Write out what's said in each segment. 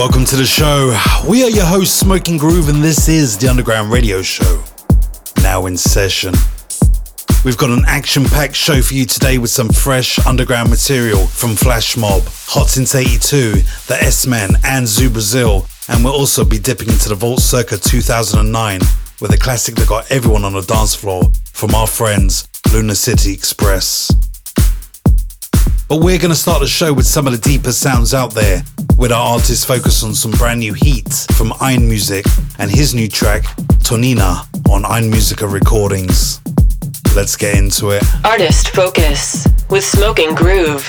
Welcome to the show. We are your hosts, Smoking Groove, and this is the Underground Radio Show. Now in session. We've got an action packed show for you today with some fresh underground material from Flash Mob, Hot Since 82, The S Men, and Zoo Brazil. And we'll also be dipping into the Vault Circa 2009 with a classic that got everyone on the dance floor from our friends, Lunar City Express. But we're going to start the show with some of the deepest sounds out there, with our artists focus on some brand new heat from Iron Music and his new track, Tonina, on Iron Musica Recordings. Let's get into it. Artist Focus with Smoking Groove.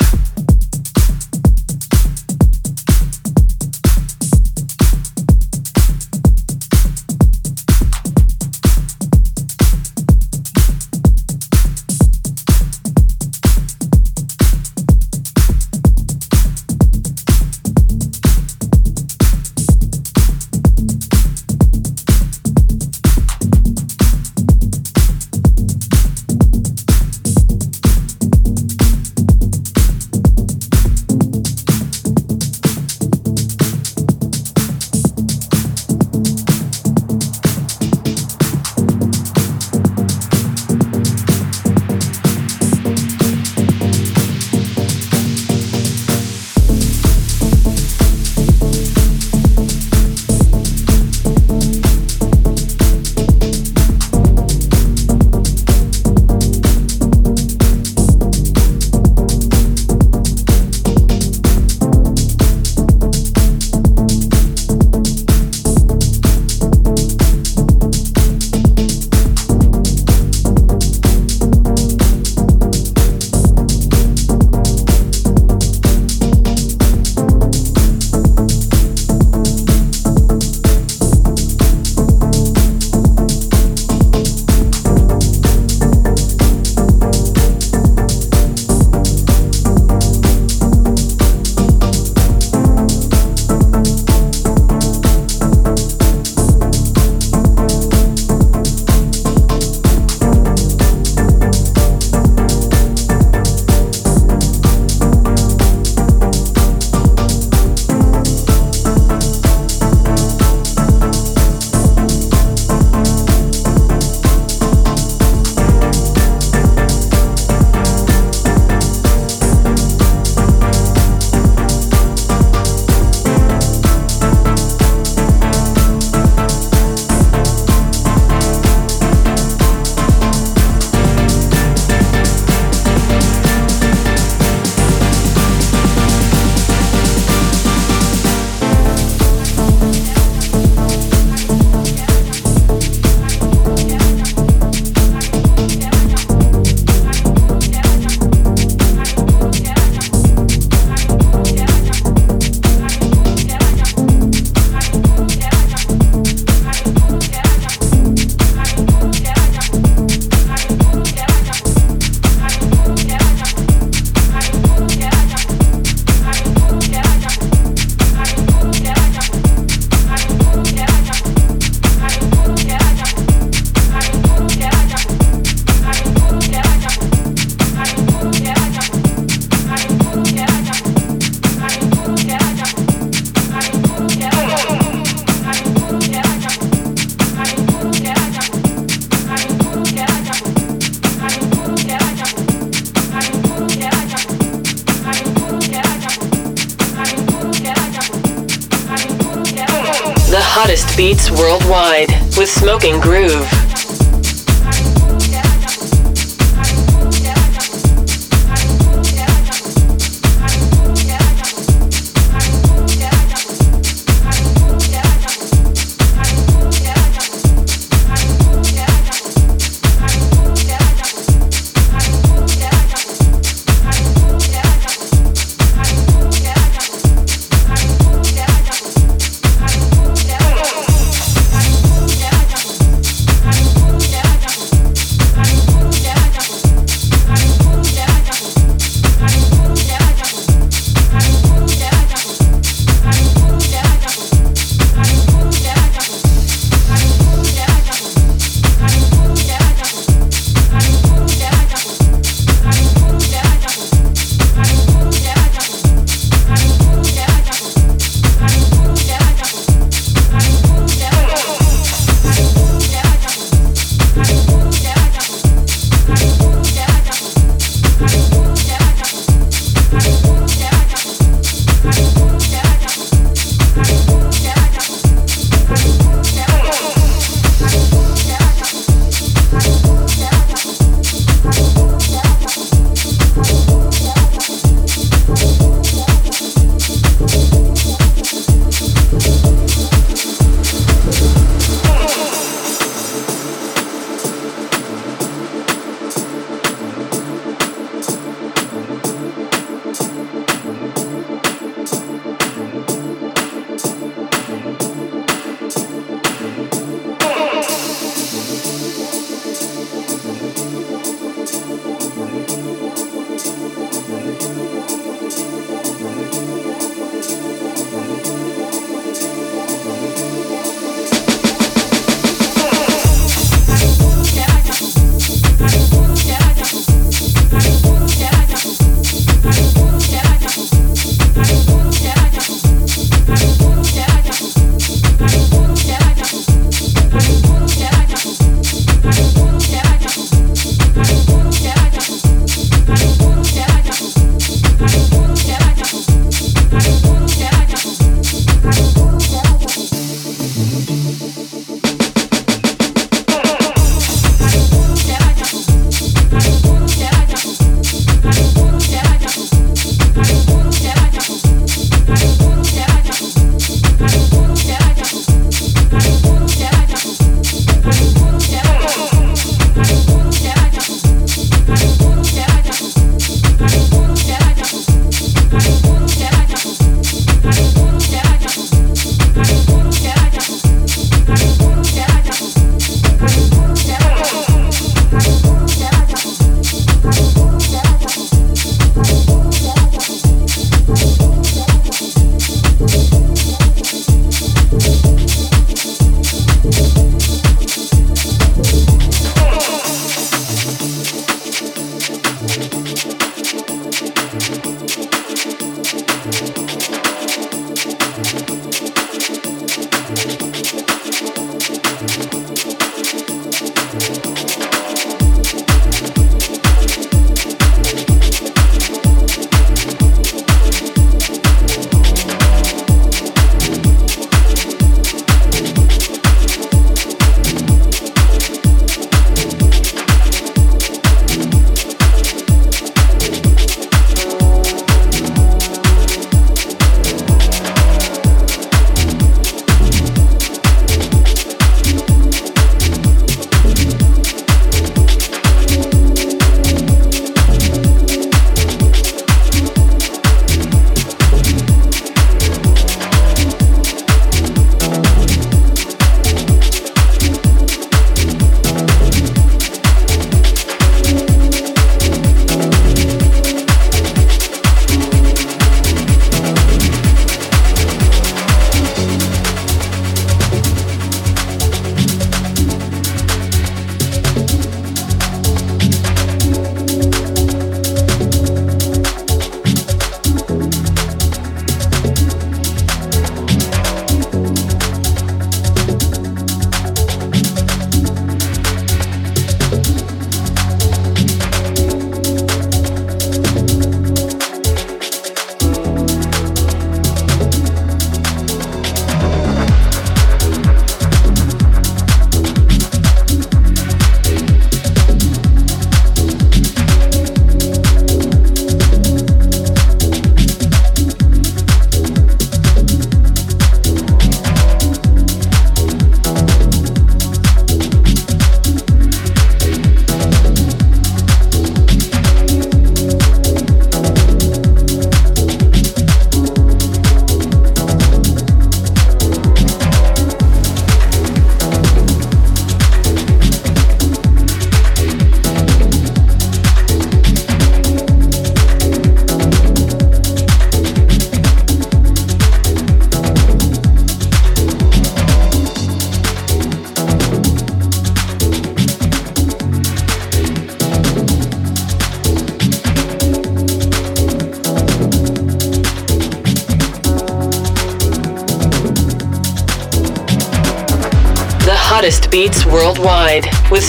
Smoking Groove.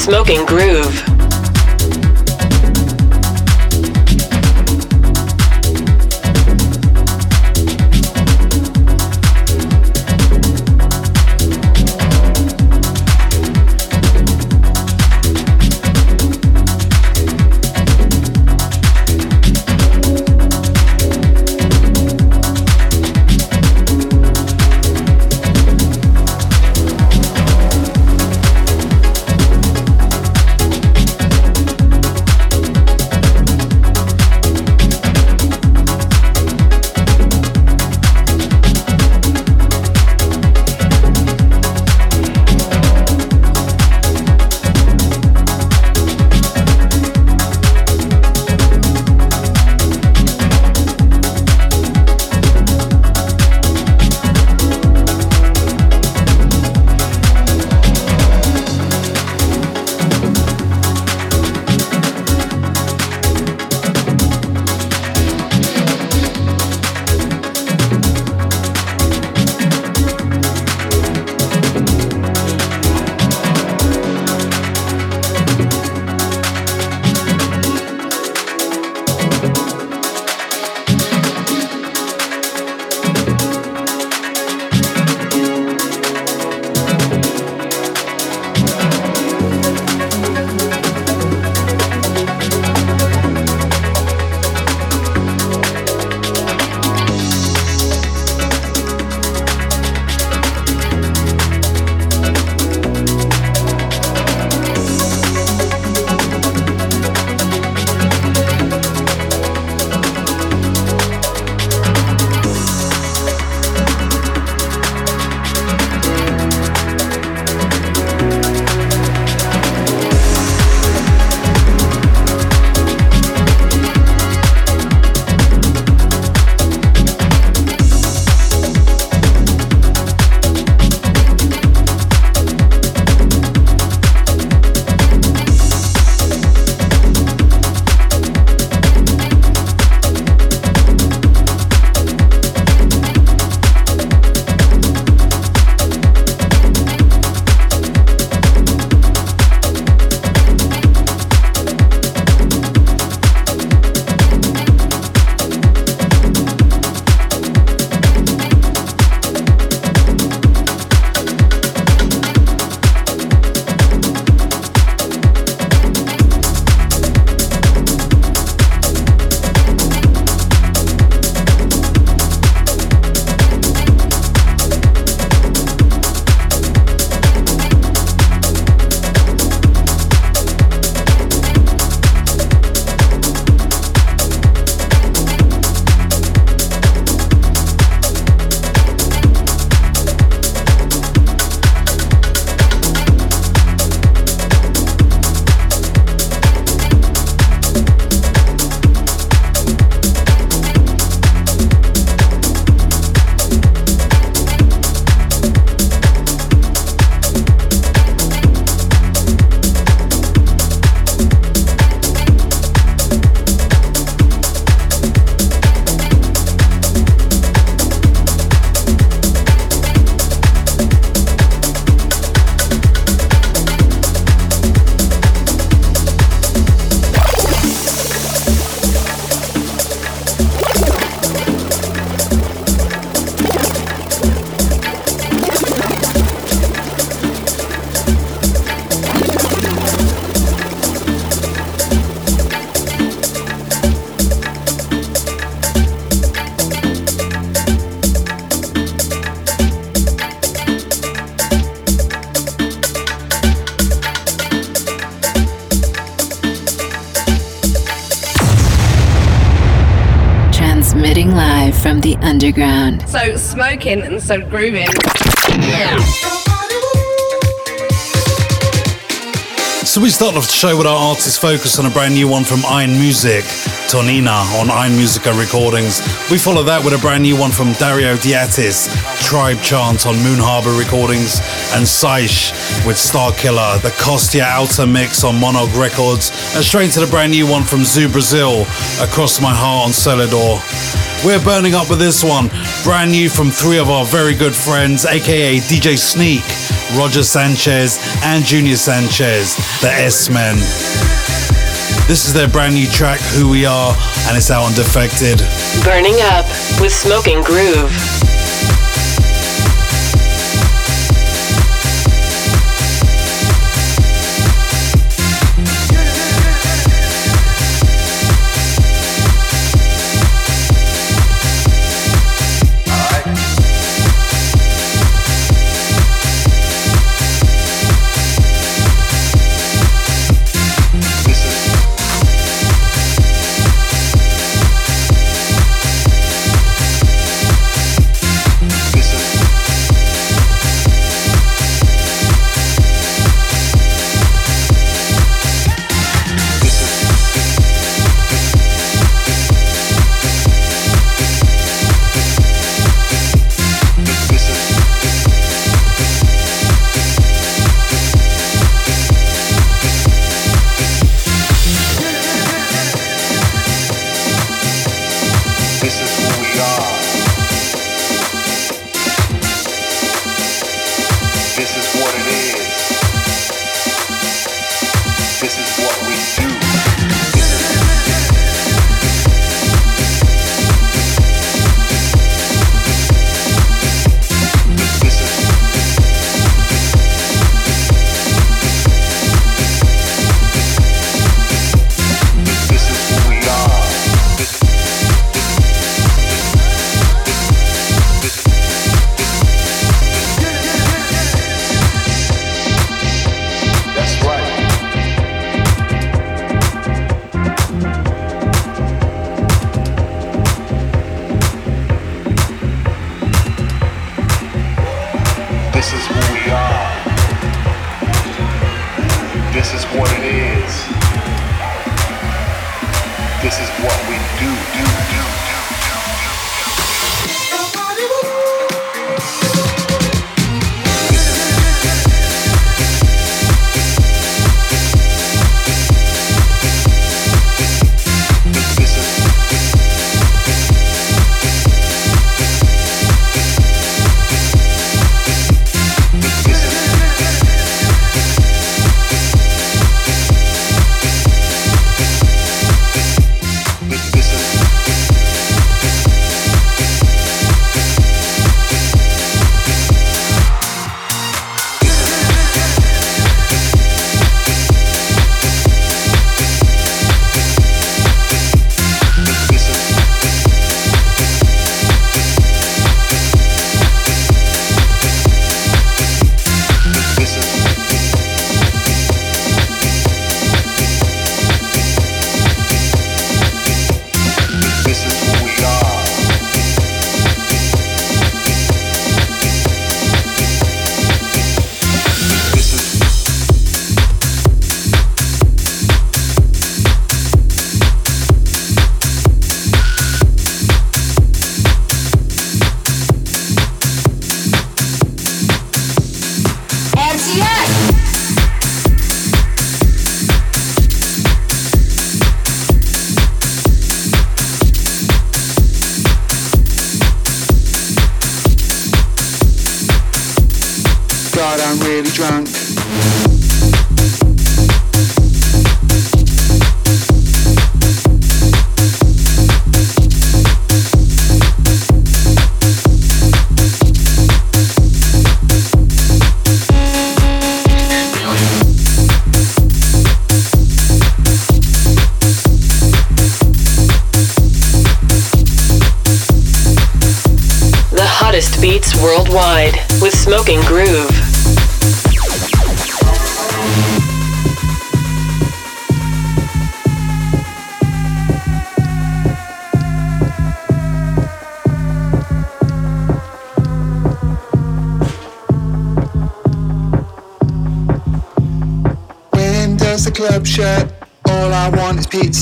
Smoking Groove. Worldwide live from the underground. So smoking and so grooving. So we start off the show with our artist focus on a brand new one from Iron Music, Tonina on Iron Musica Recordings. We follow that with a brand new one from Dario D'Attis, Tribe Chant on Moon Harbor Recordings, and Saish with Star Killer, the Costia Outer Mix on Monog Records, and straight to the brand new one from Zoo Brazil, Across My Heart on Celador. We're burning up with this one, brand new from three of our very good friends, aka DJ Sneak, Roger Sanchez and Junior Sanchez, the S-Men. This is their brand new track, Who We Are, and it's out on Defected. Burning Up with Smoking Groove.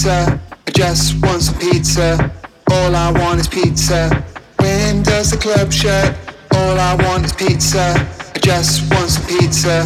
pizza. I just want some pizza. All I want is pizza. When does the club shut? All I want is pizza. I just want some pizza.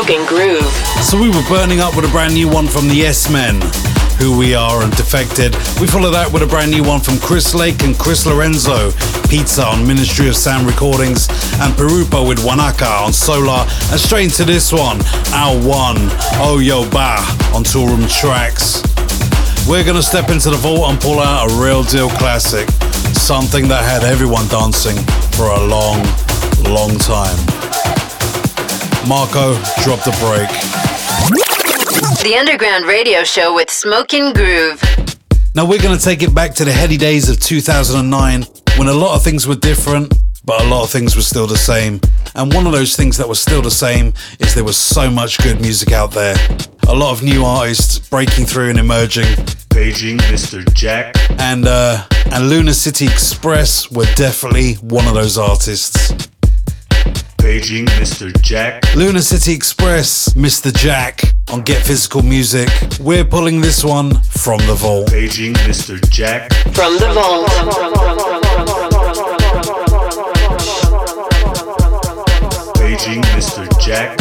Smoking Groove. So we were burning up with a brand new one from the S-Men, Who We Are and Defected. We followed that with a brand new one from Chris Lake and Chris Lorenzo, Pizza on Ministry of Sound Recordings, and Pirupa with Wanaka on Solar. And straight into this one, Our One, Oh Yo Ba on Toolroom Tracks. We're gonna step into the vault and pull out a real deal classic, something that had everyone dancing for a long, long time. Marco, drop the break. The Underground Radio Show with Smoking Groove. Now we're going to take it back to the heady days of 2009 when a lot of things were different, but a lot of things were still the same. And one of those things that was still the same is there was so much good music out there. A lot of new artists breaking through and emerging. Beijing, Mr. Jack. And uh and Lunar City Express were definitely one of those artists. Beijing, Mr. Jack. Lunar City Express, Mr. Jack on Get Physical Music. We're pulling this one from the vault. Beijing, Mr. Jack. From the vault. Beijing, Mr. Jack.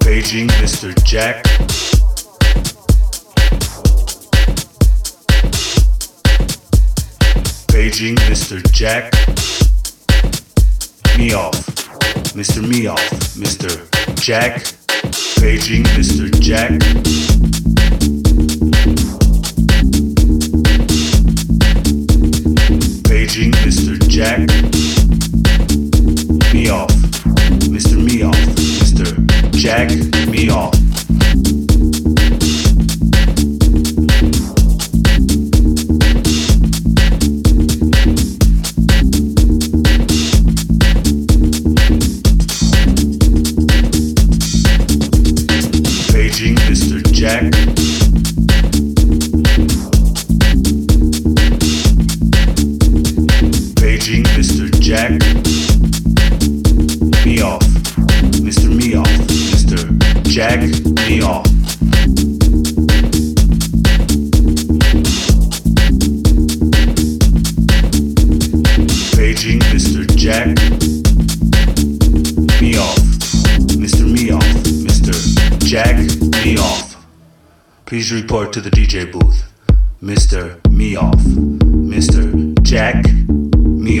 Beijing, Mr. Jack. Beijing, Mr. Jack. Me off. Mr. Me off. Mr. Jack. Beijing, Mr. Jack. Beijing, Mr. Jack. Me off. Mr. Me off. Mr. Jack. Me off. Please report to the DJ booth. Mr. Me off. Mr. Jack. Me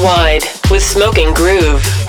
Worldwide with Smoking Groove.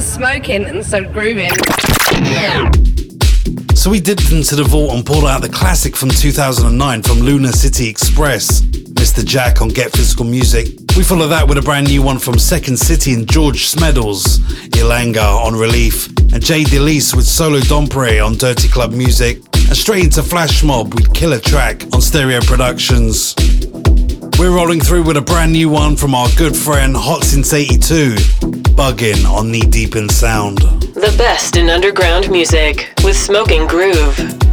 Smoking and so grooving. So we dipped into the vault and pulled out the classic from 2009 from Lunar City Express, Mr. Jack on Get Physical Music. We follow that with a brand new one from Second City and George Smeddles, Ilanga on Relief, and Jay Delise with Solo Dompre on Dirty Club Music, and straight into Flash Mob with Killer Track on Stereo Productions. We're rolling through with a brand new one from our good friend Hot Since 82, Buggin on Knee Deep in Sound. The best in underground music with Smoking Groove.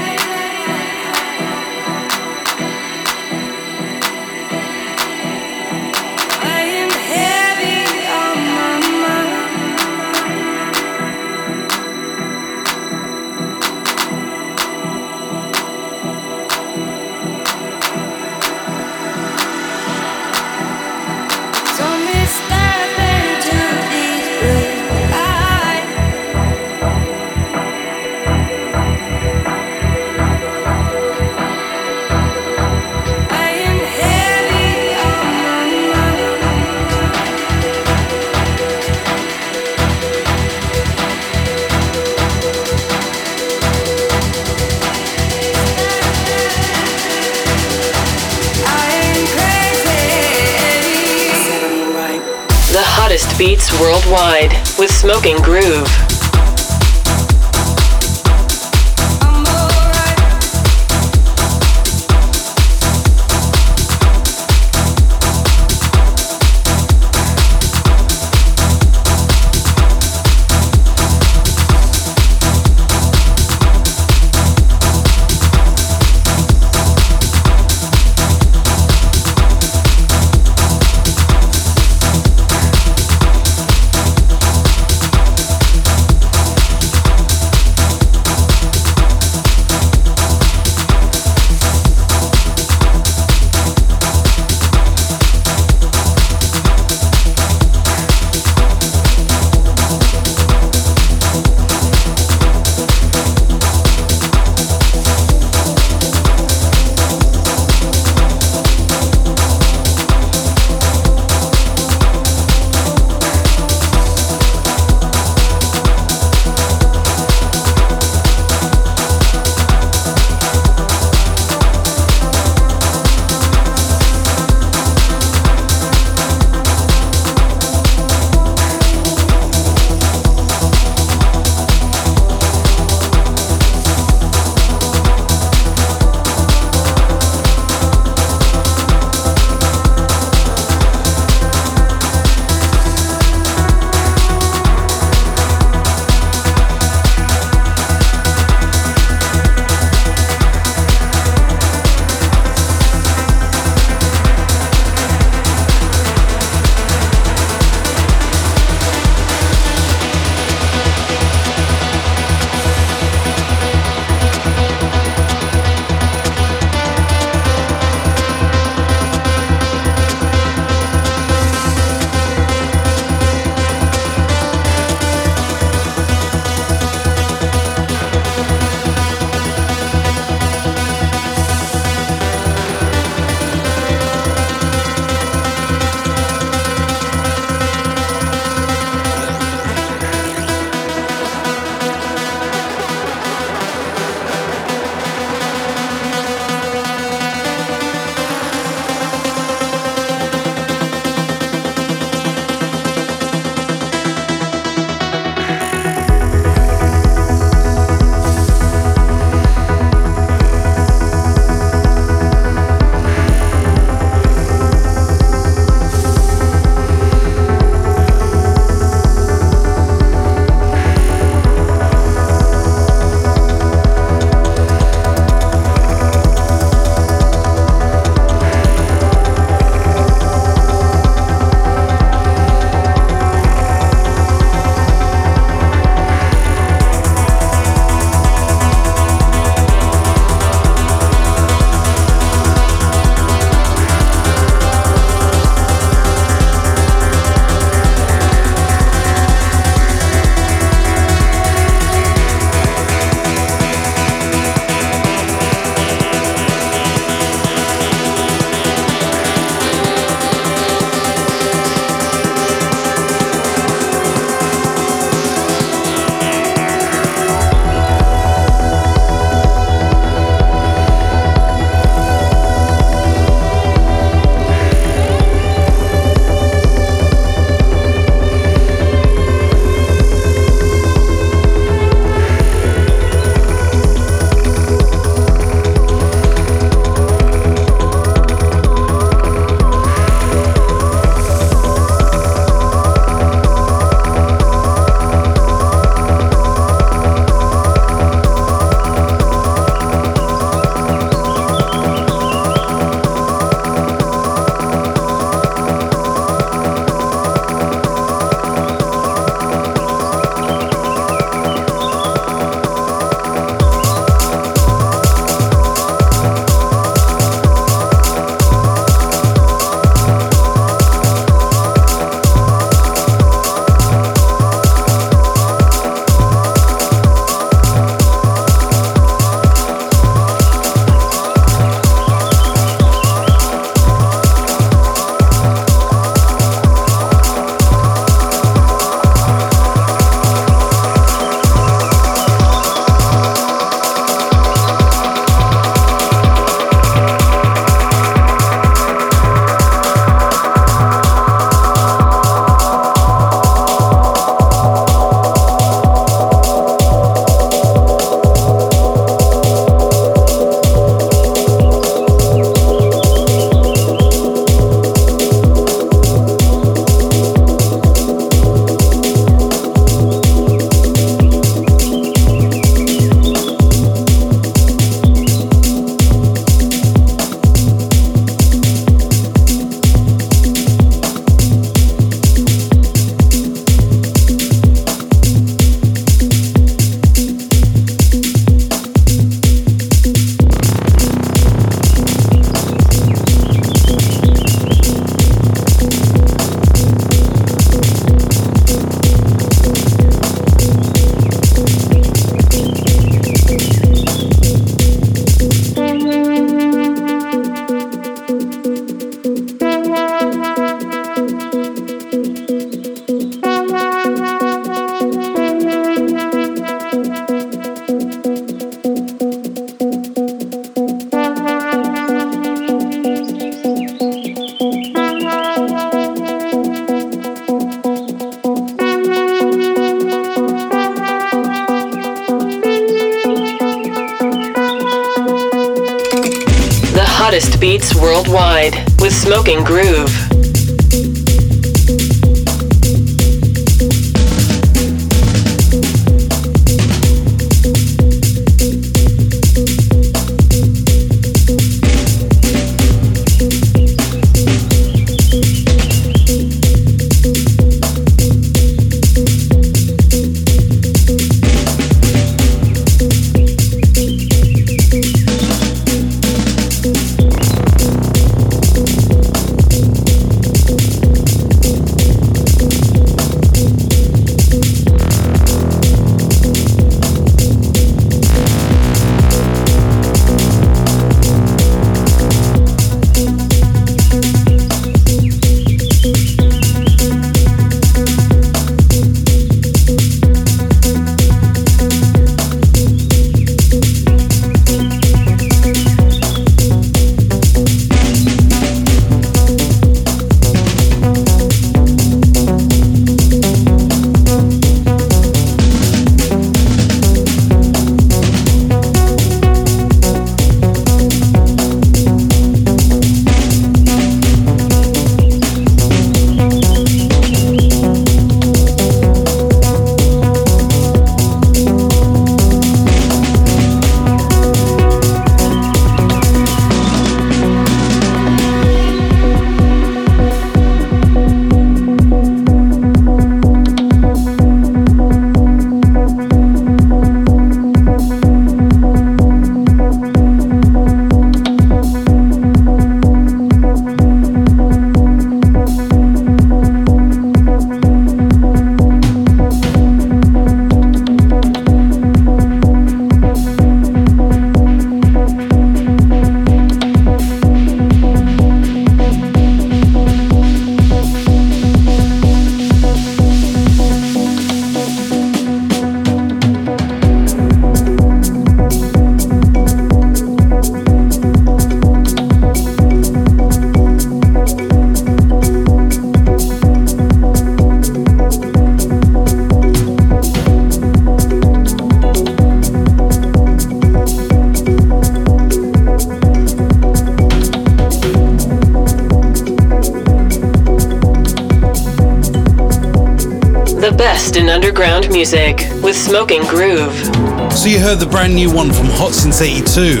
Heard the brand new one from Hot Since 82,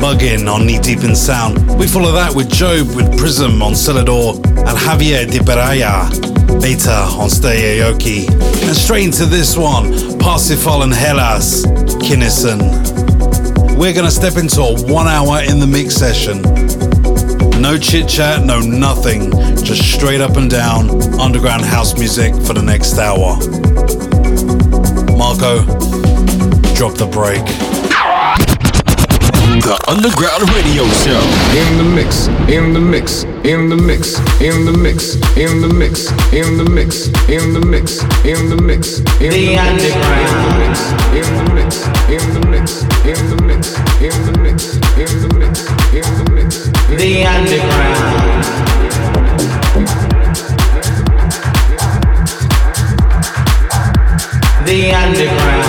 Buggin on Knee Deep in Sound. We follow that with Job with Prism on Celador and Javier de Peraya, Beta on Steyoyoke. And straight into this one, Parsifal and Hellas, Kinnison. We're gonna step into a one hour in the mix session. No chit chat, no nothing, just straight up and down underground house music for the next hour. Marco, drop the break. The Underground Radio Show. In the mix, in the mix, in the mix, in the mix, in the mix, in the mix, in the mix, in the mix, in the underground. In the mix, in the mix, in the mix, in the mix, in the mix, in the mix, the underground. the underground. I thought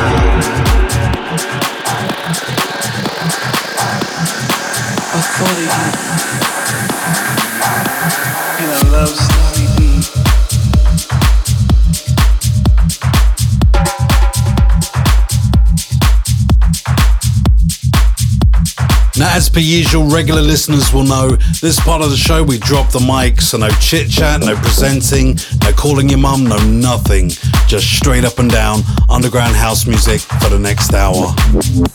per usual, regular listeners will know this part of the show we drop the mic, so no chit chat, no presenting, no calling your mum, no nothing. Just straight up and down underground house music for the next hour.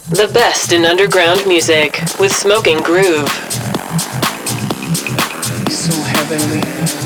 The best in underground music with Smoking Groove. So heavenly.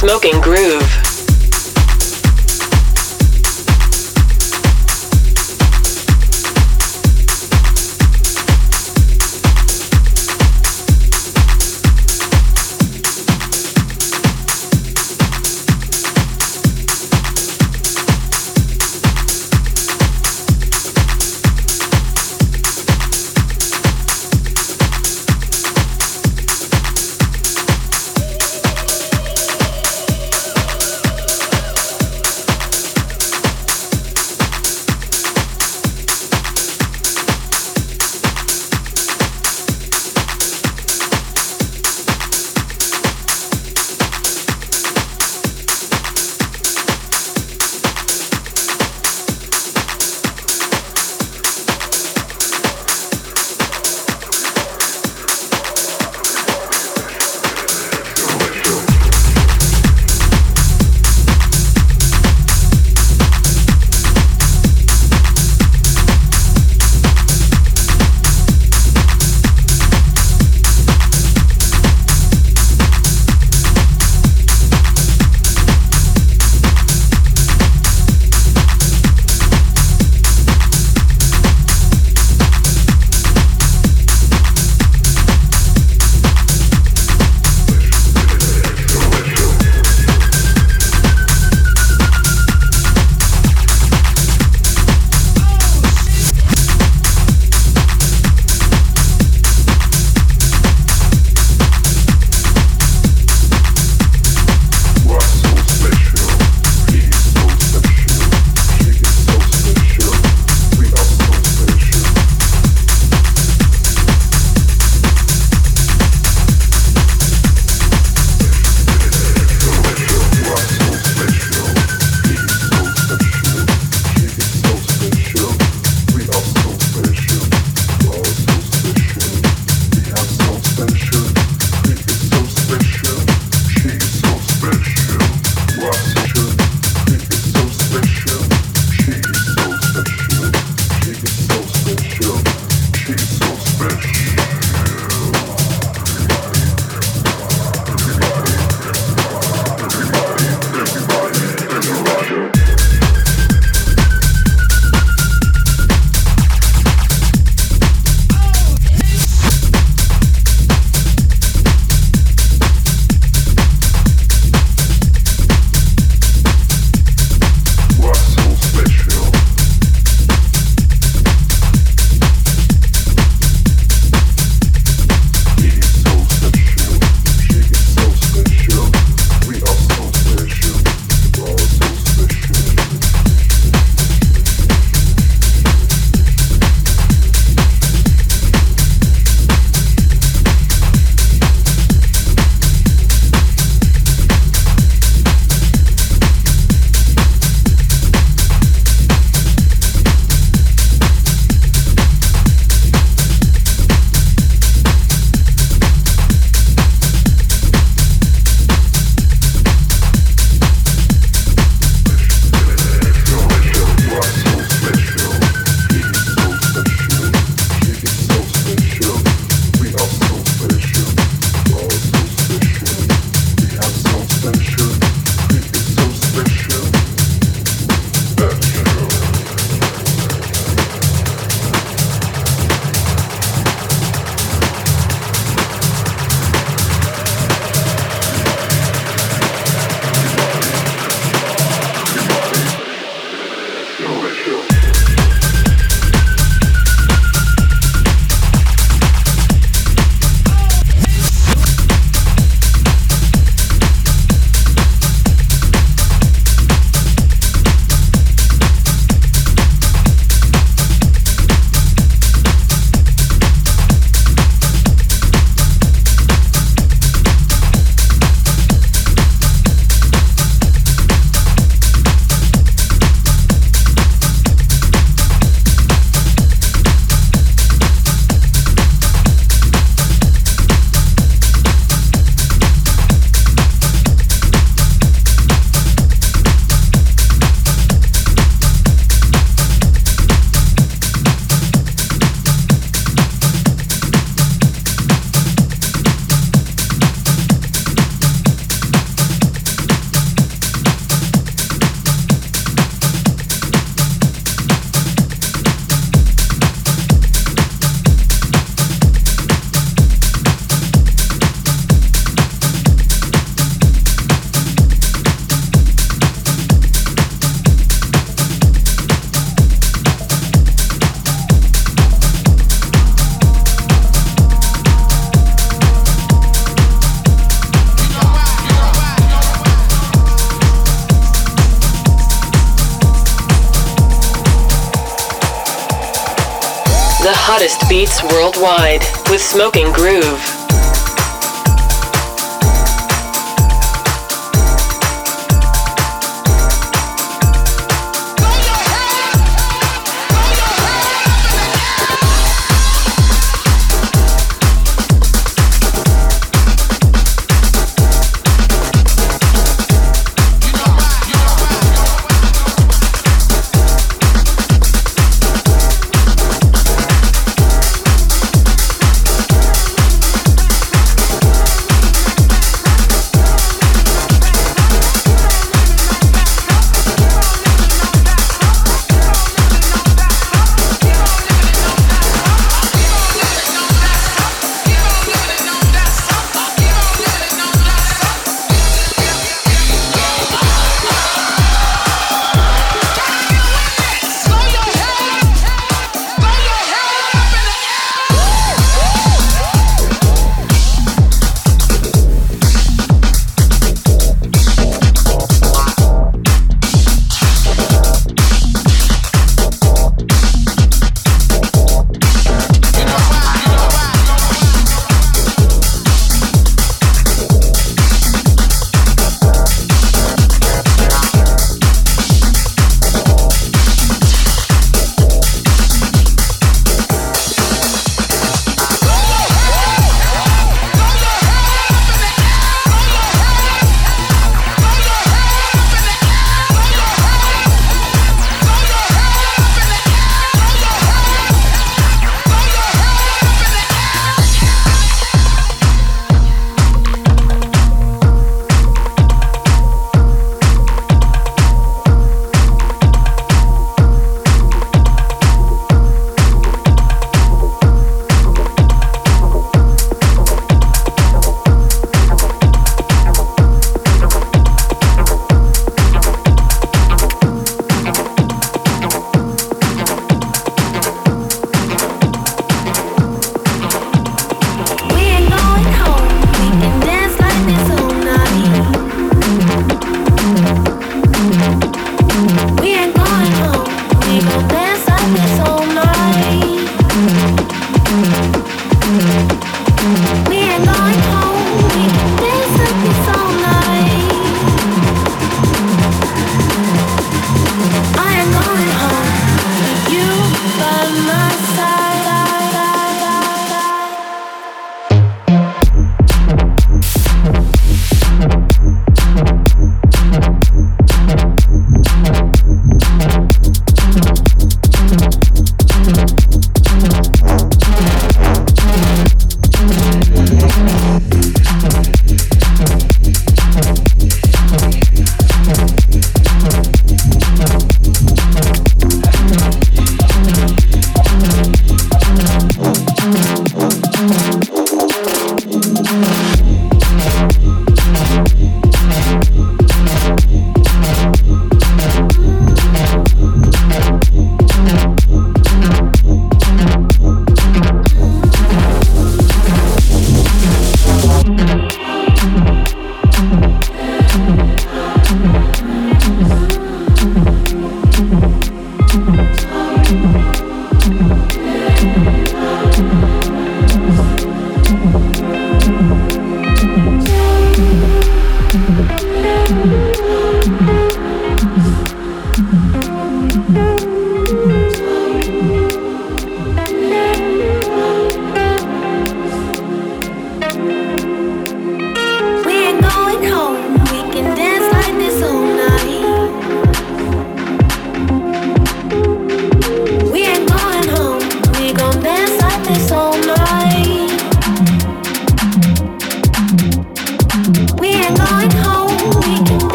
Smoking Groove. Smoking Groove.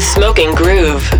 Smoking Groove.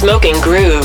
Smoking Groove.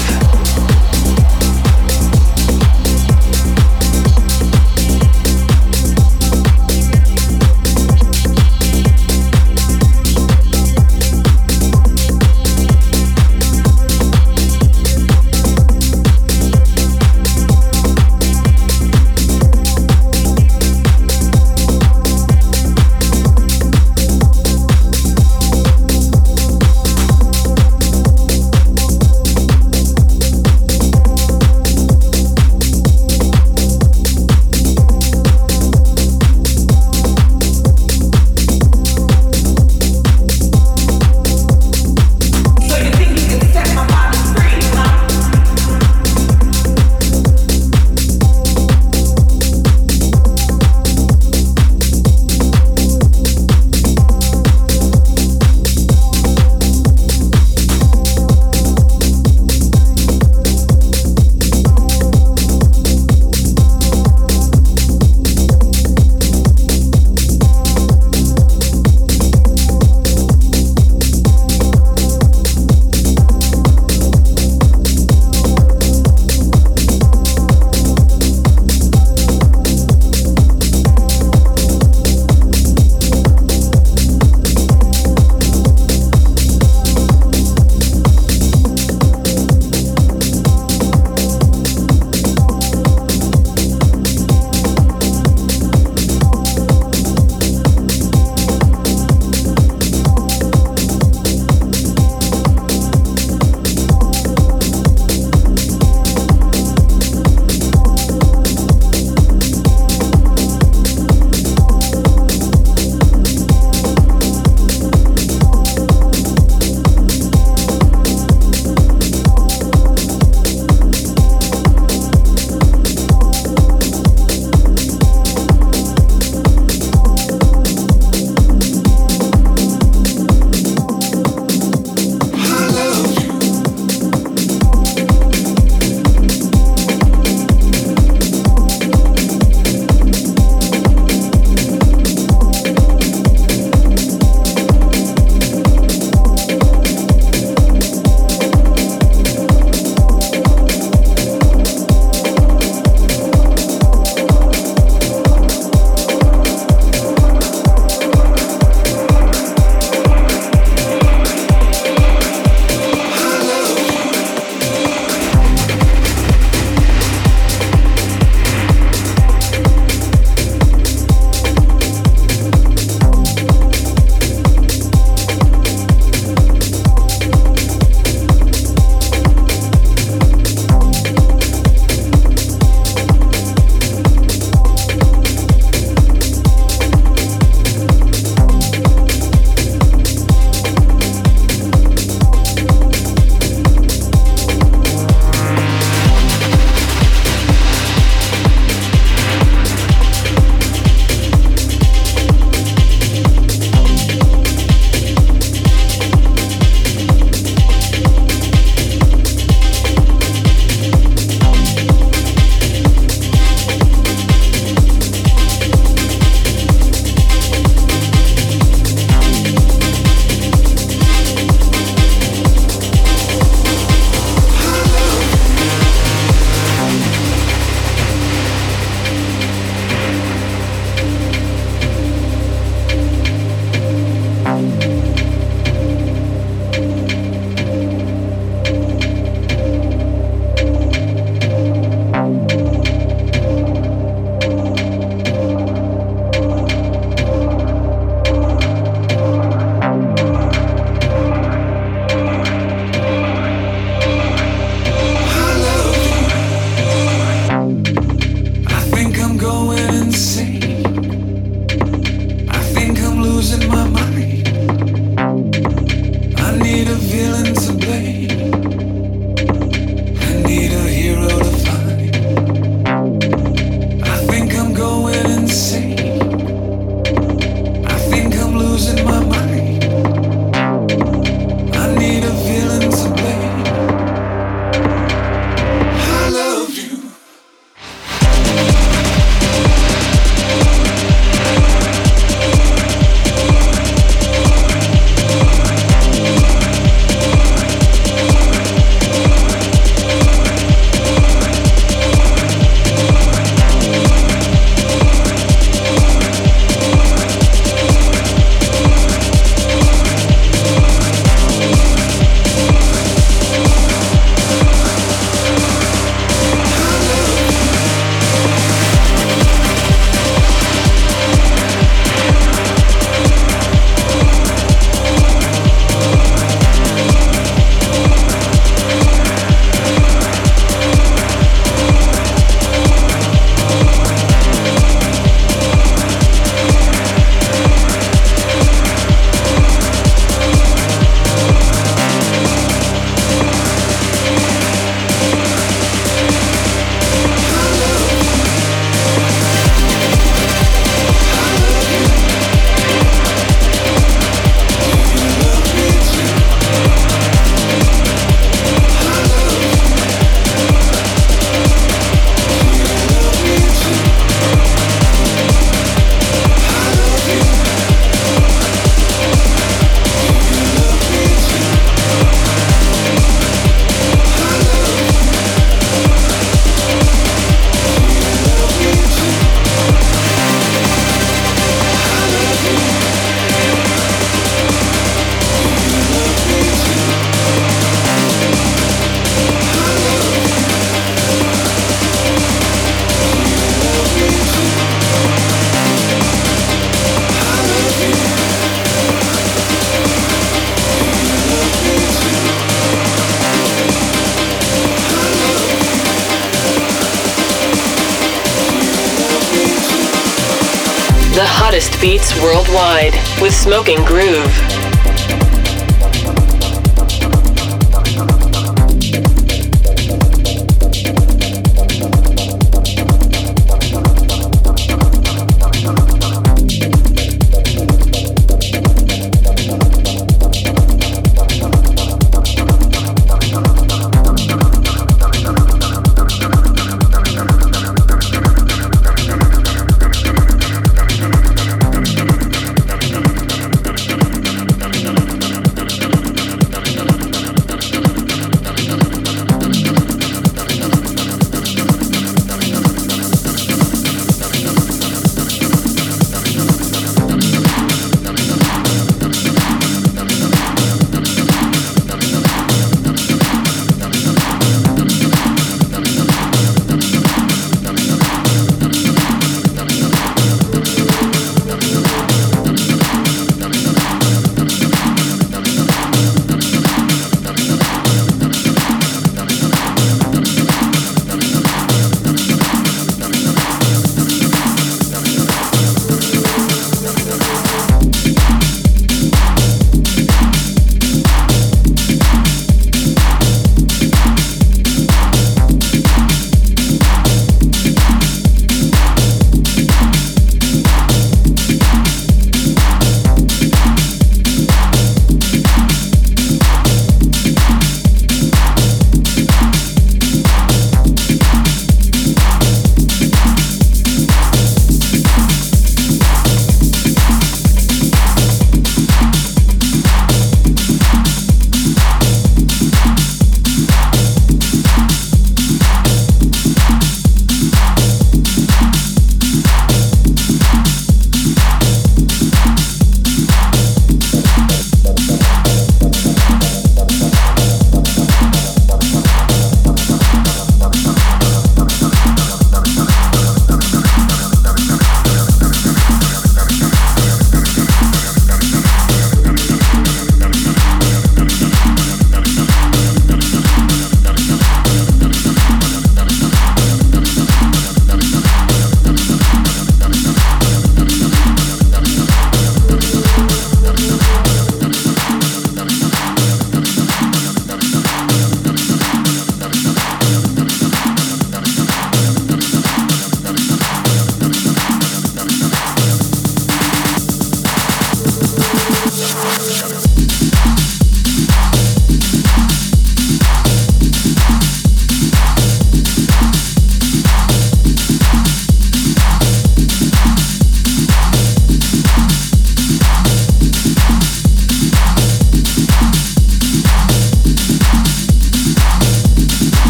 Smoking Groove.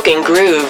Smoking Groove.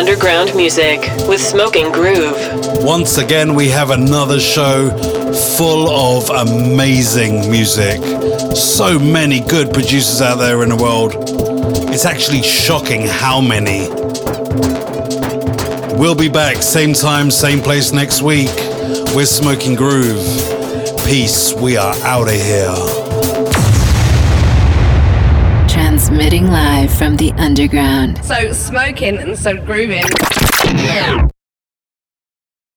Underground music with Smoking Groove. Once again, we have another show full of amazing music. So many good producers out there in the world. It's actually shocking how many. We'll be back, same time, same place next week. We're Smoking Groove. Peace. We are out of here. Transmitting live from the underground. So smoking and so grooving.